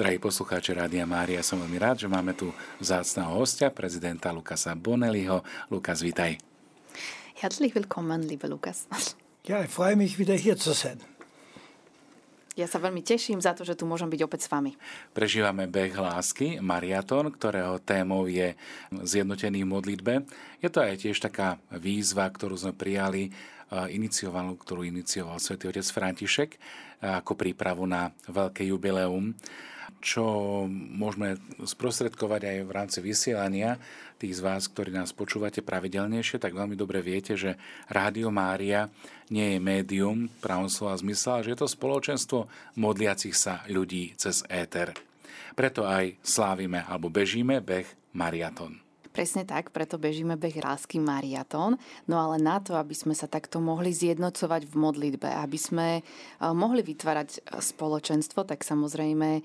Drahí poslucháči Rádia Mária, som veľmi rád, že máme tu vzácného hostia, prezidenta Lukasa Bonelliho. Lukas, vitaj. Herzlich willkommen, liebe Lukas. Ja, ich freue mich, wieder hier zu sein. Ja sa veľmi teším za to, že tu môžem byť opäť s vami. Prežívame beh lásky, mariatón, ktorého témou je zjednotený v modlitbe. Je to aj tiež taká výzva, ktorú sme prijali, iniciovanú, ktorú inicioval svätý otec František ako prípravu na veľké jubileum čo môžeme sprostredkovať aj v rámci vysielania tých z vás, ktorí nás počúvate pravidelnejšie, tak veľmi dobre viete, že Rádio Mária nie je médium pravom slova zmysla, že je to spoločenstvo modliacich sa ľudí cez éter. Preto aj slávime alebo bežíme beh Mariaton. Presne tak, preto bežíme beh lásky Mariatón. No ale na to, aby sme sa takto mohli zjednocovať v modlitbe, aby sme e, mohli vytvárať e, spoločenstvo, tak samozrejme e,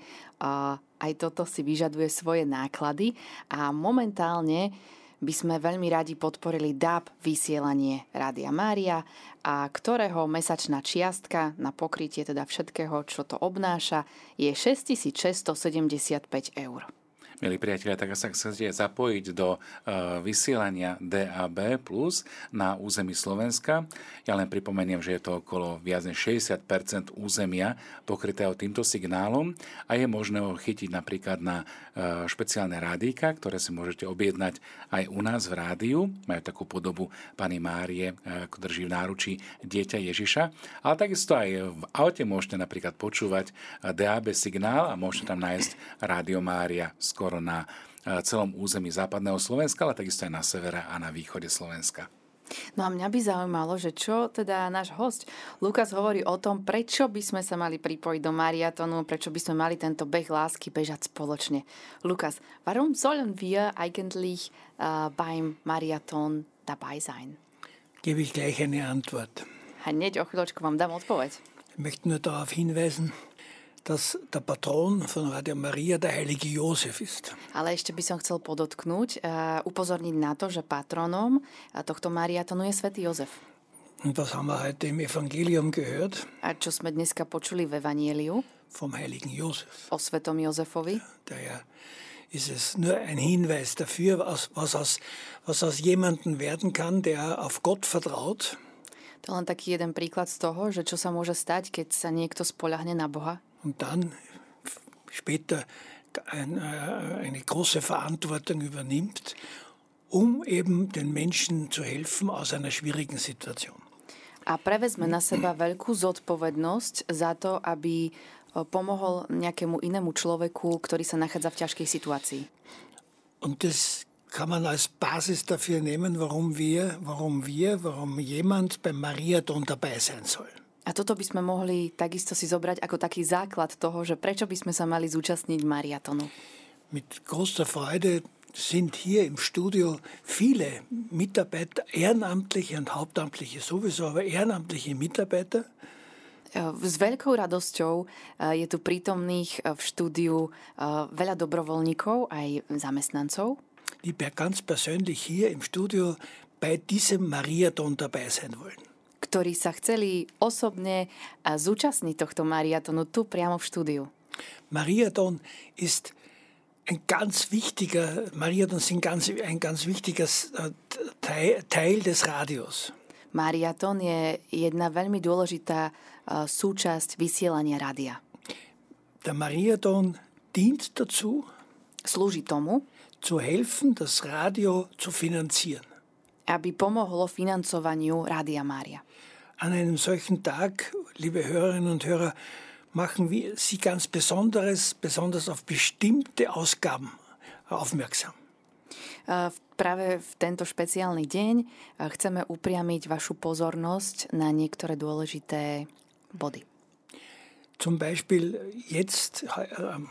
aj toto si vyžaduje svoje náklady a momentálne by sme veľmi radi podporili DAB vysielanie Rádia Mária, a ktorého mesačná čiastka na pokrytie teda všetkého, čo to obnáša, je 6675 eur. Milí priatelia, tak sa chcete zapojiť do uh, vysielania DAB Plus na území Slovenska. Ja len pripomeniem, že je to okolo viac než 60% územia pokrytého týmto signálom a je možné ho chytiť napríklad na uh, špeciálne rádíka, ktoré si môžete objednať aj u nás v rádiu. Majú takú podobu Pani Márie, uh, ako drží v náručí dieťa Ježiša. Ale takisto aj v aute môžete napríklad počúvať DAB signál a môžete tam nájsť Rádio Mária skoro skoro na e, celom území západného Slovenska, ale takisto aj na severe a na východe Slovenska. No a mňa by zaujímalo, že čo teda náš host Lukas hovorí o tom, prečo by sme sa mali pripojiť do mariatonu, prečo by sme mali tento beh lásky bežať spoločne. Lukas, warum sollen wir eigentlich uh, beim Marathon dabei sein? Gebe ich gleich eine Antwort. Hneď o chvíľočku vám dám odpoveď. Ich möchte nur darauf hinweisen, dass der Patron von Radio Maria der heilige Josef ist. Ale ešte by som chcel podotknúť, uh, upozorniť na to, že patronom tohto Mariatonu je svätý Jozef. Und was haben wir heute im Evangelium gehört? A čo sme dneska počuli v Evanieliu? Vom heiligen Josef. O svetom Jozefovi. Daher ist es nur ein Hinweis dafür, was, was, aus, was aus jemandem werden kann, der auf Gott vertraut. To len taký jeden príklad z toho, že čo sa môže stať, keď sa niekto spoľahne na Boha und dann später ein, äh, eine große Verantwortung übernimmt, um eben den Menschen zu helfen aus einer schwierigen Situation. A prevezme na seba veľkú zodpovednosť za to, aby pomohol nejakému inému človeku, ktorý sa nachádza v ťažkej situácii. Und das kann man als Basis dafür nehmen, warum wir, warum wir, warum jemand beim Mariathon dabei sein soll. A toto by sme mohli takisto si zobrať ako taký základ toho, že prečo by sme sa mali zúčastniť mariatonu. Mit großer Freude sind hier im Studio viele Mitarbeiter, ehrenamtliche und hauptamtliche sowieso, aber ehrenamtliche Mitarbeiter. S veľkou radosťou je tu prítomných v štúdiu veľa dobrovoľníkov, aj zamestnancov. Die ganz persönlich hier im Studio bei diesem Mariathon dabei sein wollen ktorí sa chceli osobne zúčastniť tohto mariatonu tu priamo v štúdiu. Mariathon ist ein ganz wichtiger, Mariathon sind ganz, ein ganz wichtiger äh, Teil des Radios. Mariaton je jedna veľmi dôležitá äh, súčasť vysielania rádia. Der Mariathon dient dazu, slúži tomu, zu helfen, das Radio zu finanzieren. Aby pomohlo financovaniu Rádia Mária. An einem solchen Tag, liebe Hörerinnen und Hörer, machen wir Sie ganz Besonderes, besonders auf bestimmte Ausgaben aufmerksam. Práve v tento špeciálny deň chceme upriamiť vašu pozornosť na niektoré dôležité body. Zum Beispiel jetzt,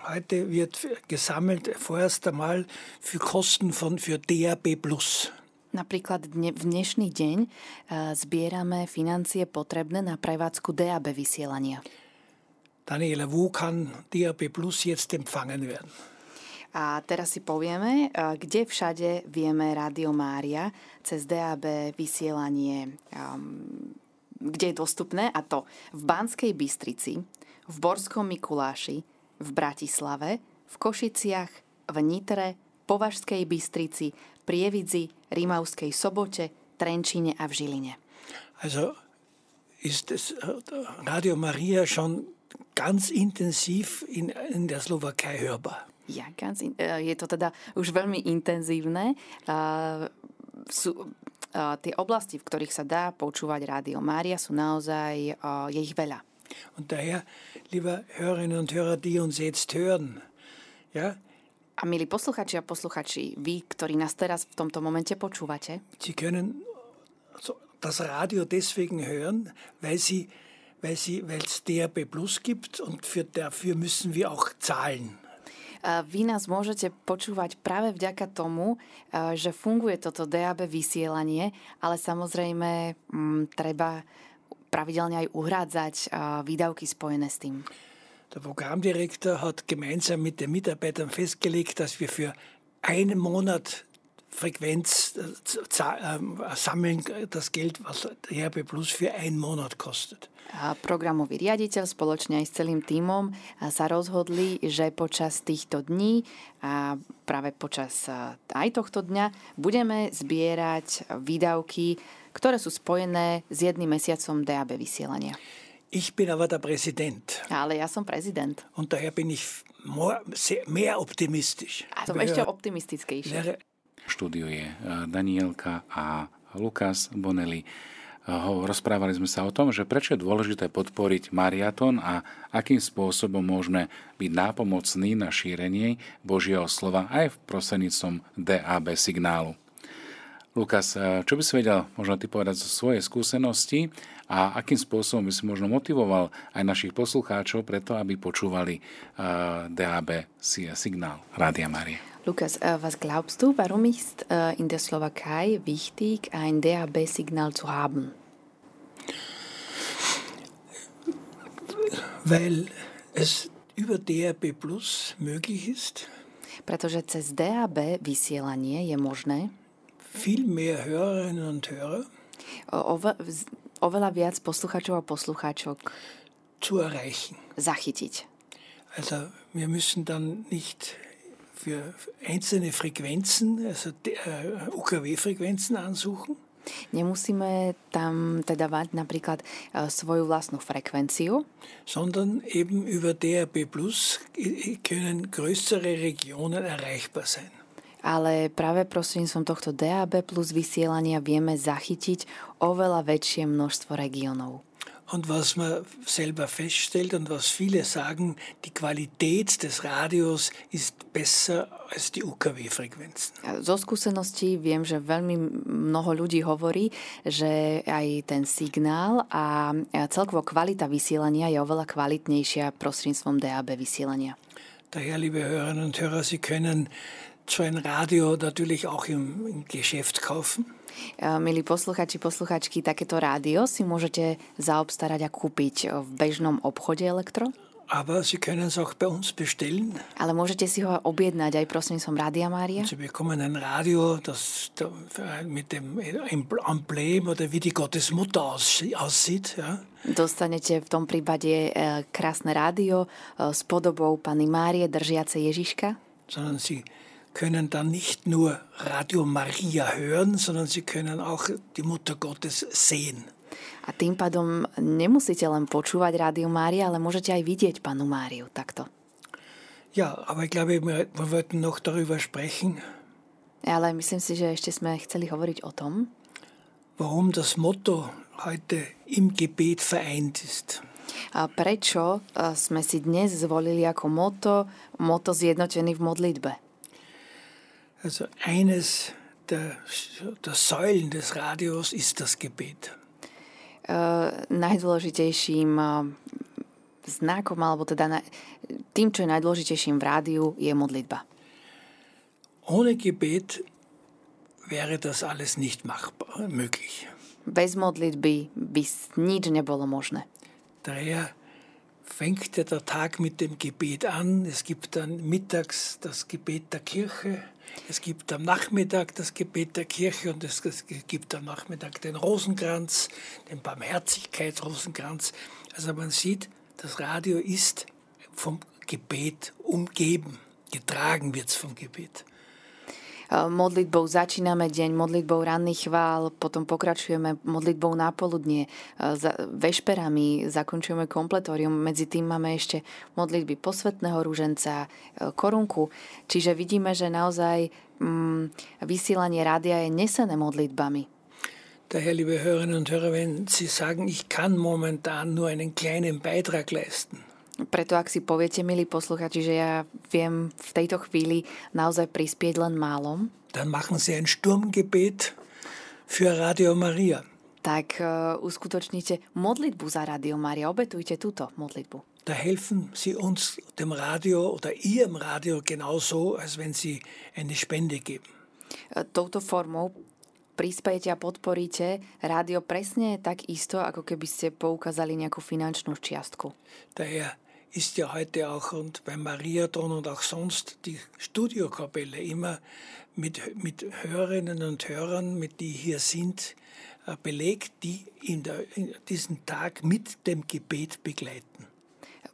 heute wird gesammelt vorerst einmal für Kosten von, für DAB+. Napríklad dne, v dnešný deň e, zbierame financie potrebné na prevádzku DAB vysielania. Daniela, wo kann DAB Plus jetzt empfangen werden? A teraz si povieme, e, kde všade vieme Rádio Mária cez DAB vysielanie, um, kde je dostupné, a to v Banskej Bystrici, v Borskom Mikuláši, v Bratislave, v Košiciach, v Nitre, Považskej Bystrici, Prievidzi, Rimavskej Sobote, Trenčine a v Žiline. Also ist das äh, Radio Maria schon ganz intensiv in, in der Slowakei hörbar. Ja, ganz in, äh, je to teda už veľmi intenzívne. Sú, tie oblasti, v ktorých sa dá počúvať Rádio Mária, sú naozaj, je ich veľa. Und daher, liebe Hörerinnen und Hörer, die uns jetzt hören, ja, a milí posluchači a posluchači, vy, ktorí nás teraz v tomto momente počúvate, Sie können das Radio deswegen hören, weil sie weil sie weil es DRB Plus gibt und für, dafür müssen wir auch zahlen. Vy nás môžete počúvať práve vďaka tomu, že funguje toto DAB vysielanie, ale samozrejme m, treba pravidelne aj uhrádzať výdavky spojené s tým. Der Programmdirektor hat gemeinsam mit den Mitarbeitern festgelegt, dass wir für einen Monat Frequenz äh, äh, sammeln, das Geld, was RB Plus für einen Monat kostet. A programový riaditeľ spoločne aj s celým tímom sa rozhodli, že počas týchto dní a práve počas aj tohto dňa budeme zbierať výdavky, ktoré sú spojené s jedným mesiacom DAB vysielania. Ich bin aber der Präsident. Ale ja som prezident. Und daher bin ich more, mehr optimistisch. A som ešte optimistickejší. Štúdiu je e, Danielka a Lukas Bonelli. E, rozprávali sme sa o tom, že prečo je dôležité podporiť Mariaton a akým spôsobom môžeme byť nápomocní na šírenie Božieho slova aj v prosenicom DAB signálu. Lukas, e, čo by si vedel možno ty povedať zo svojej skúsenosti a akým spôsobom by si možno motivoval aj našich poslucháčov preto, aby počúvali uh, DAB Signál Rádia Maria. Lukas, uh, was glaubst du, warum ist in der Slowakei wichtig, ein DAB-Signal zu haben? Weil es über DAB Plus möglich ist. Pretože cez DAB vysielanie je možné viel mehr Hörerinnen und Hörer o, oveľa viac posluchačov a poslucháčok zu erreichen. zachytiť. Also wir müssen dann nicht für einzelne Frequenzen, also äh, UKW-Frequenzen ansuchen. Nemusíme tam teda mať napríklad äh, svoju vlastnú frekvenciu. Sondern eben über DRB Plus können größere Regionen erreichbar sein ale práve prostredníctvom tohto DAB plus vysielania vieme zachytiť oveľa väčšie množstvo regionov. Und was man selber feststellt und was viele sagen, die Qualität des Radios ist besser als die UKW-Frequenzen. Zo skúseností viem, že veľmi mnoho ľudí hovorí, že aj ten signál a celkovo kvalita vysielania je oveľa kvalitnejšia prostredníctvom DAB vysielania. Daher, liebe Hörerinnen und Hörer, Sie können so ein Radio natürlich auch im, im Geschäft kaufen. Milí posluchači, posluchačky, takéto rádio si môžete zaobstarať a kúpiť v bežnom obchode elektro. Aber Sie können es auch bei uns bestellen. Ale môžete si ho objednať aj prostredníctvom Rádia Mária. Sie bekommen ein Radio, das mit dem Emblem oder wie die Gottesmutter aussieht. Ja. Dostanete v tom prípade e, krásne rádio e, s podobou Pany Márie držiace Ježiška. Sondern Sie können dann nicht nur Radio Maria hören, sondern sie können auch die Mutter Gottes sehen. A tým pádom nemusíte len počúvať Rádio Mária, ale môžete aj vidieť Panu Máriu takto. Ja, aber ich glaube, wir, wir wollten noch darüber sprechen. Ale myslím si, že ešte sme chceli hovoriť o tom, warum das Motto heute im Gebet vereint ist. A prečo sme si dnes zvolili ako moto, moto zjednotený v modlitbe? Also eines der, der Säulen des Radios ist das Gebet. Uh, najdôležitejším uh, znakom, alebo teda na, tým, čo je najdôležitejším v rádiu, je modlitba. Ohne Gebet wäre das alles nicht machbar, möglich. Bez modlitby by nič nebolo možné. Daher fängt ja der Tag mit dem Gebet an. Es gibt dann mittags das Gebet der Kirche. Es gibt am Nachmittag das Gebet der Kirche und es gibt am Nachmittag den Rosenkranz, den Barmherzigkeitsrosenkranz. Also man sieht, das Radio ist vom Gebet umgeben. Getragen wird es vom Gebet. Modlitbou začíname deň, modlitbou ranný chvál, potom pokračujeme modlitbou na poludnie, vešperami zakončujeme kompletórium, medzi tým máme ešte modlitby posvetného rúženca, korunku. Čiže vidíme, že naozaj mm, vysielanie rádia je nesené modlitbami. Daher, liebe Hörerinnen und Hörer, wenn Sie sagen, ich kann momentan nur einen kleinen Beitrag leisten, preto ak si poviete, milí posluchači, že ja viem v tejto chvíli naozaj prispieť len málom, dann machen Sie ein Sturmgebet für Radio Maria. Tak uh, uskutočnite modlitbu za Radio Maria. Obetujte túto modlitbu. Da helfen Sie uns, dem Radio oder Ihrem Radio genauso, als wenn Sie eine Spende geben. Uh, touto formou prispiejete a podporíte rádio presne tak isto, ako keby ste poukázali nejakú finančnú čiastku. Daher ist ja heute auch und beim Mariathon und auch sonst die Studiokapelle immer mit, mit Hörerinnen und Hörern, mit die hier sind, äh, belegt, die in, der, in diesen Tag mit dem Gebet begleiten.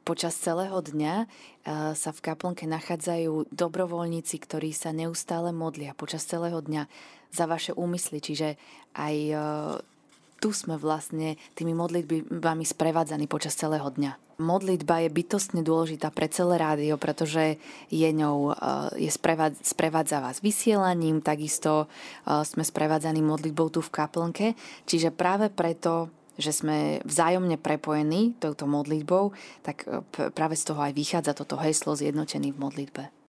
Počas celého dňa uh, sa v kaplnke nachádzajú dobrovoľníci, ktorí sa neustále modlia počas celého dňa za vaše úmysly. Čiže aj uh, tu sme vlastne tými modlitbami sprevádzaní počas celého dňa. Modlitba je bytostne dôležitá pre celé rádio, pretože je ňou, e, je sprevádza, vás vysielaním, takisto e, sme sprevádzaní modlitbou tu v kaplnke, čiže práve preto že sme vzájomne prepojení touto modlitbou, tak e, práve z toho aj vychádza toto heslo zjednotený v modlitbe.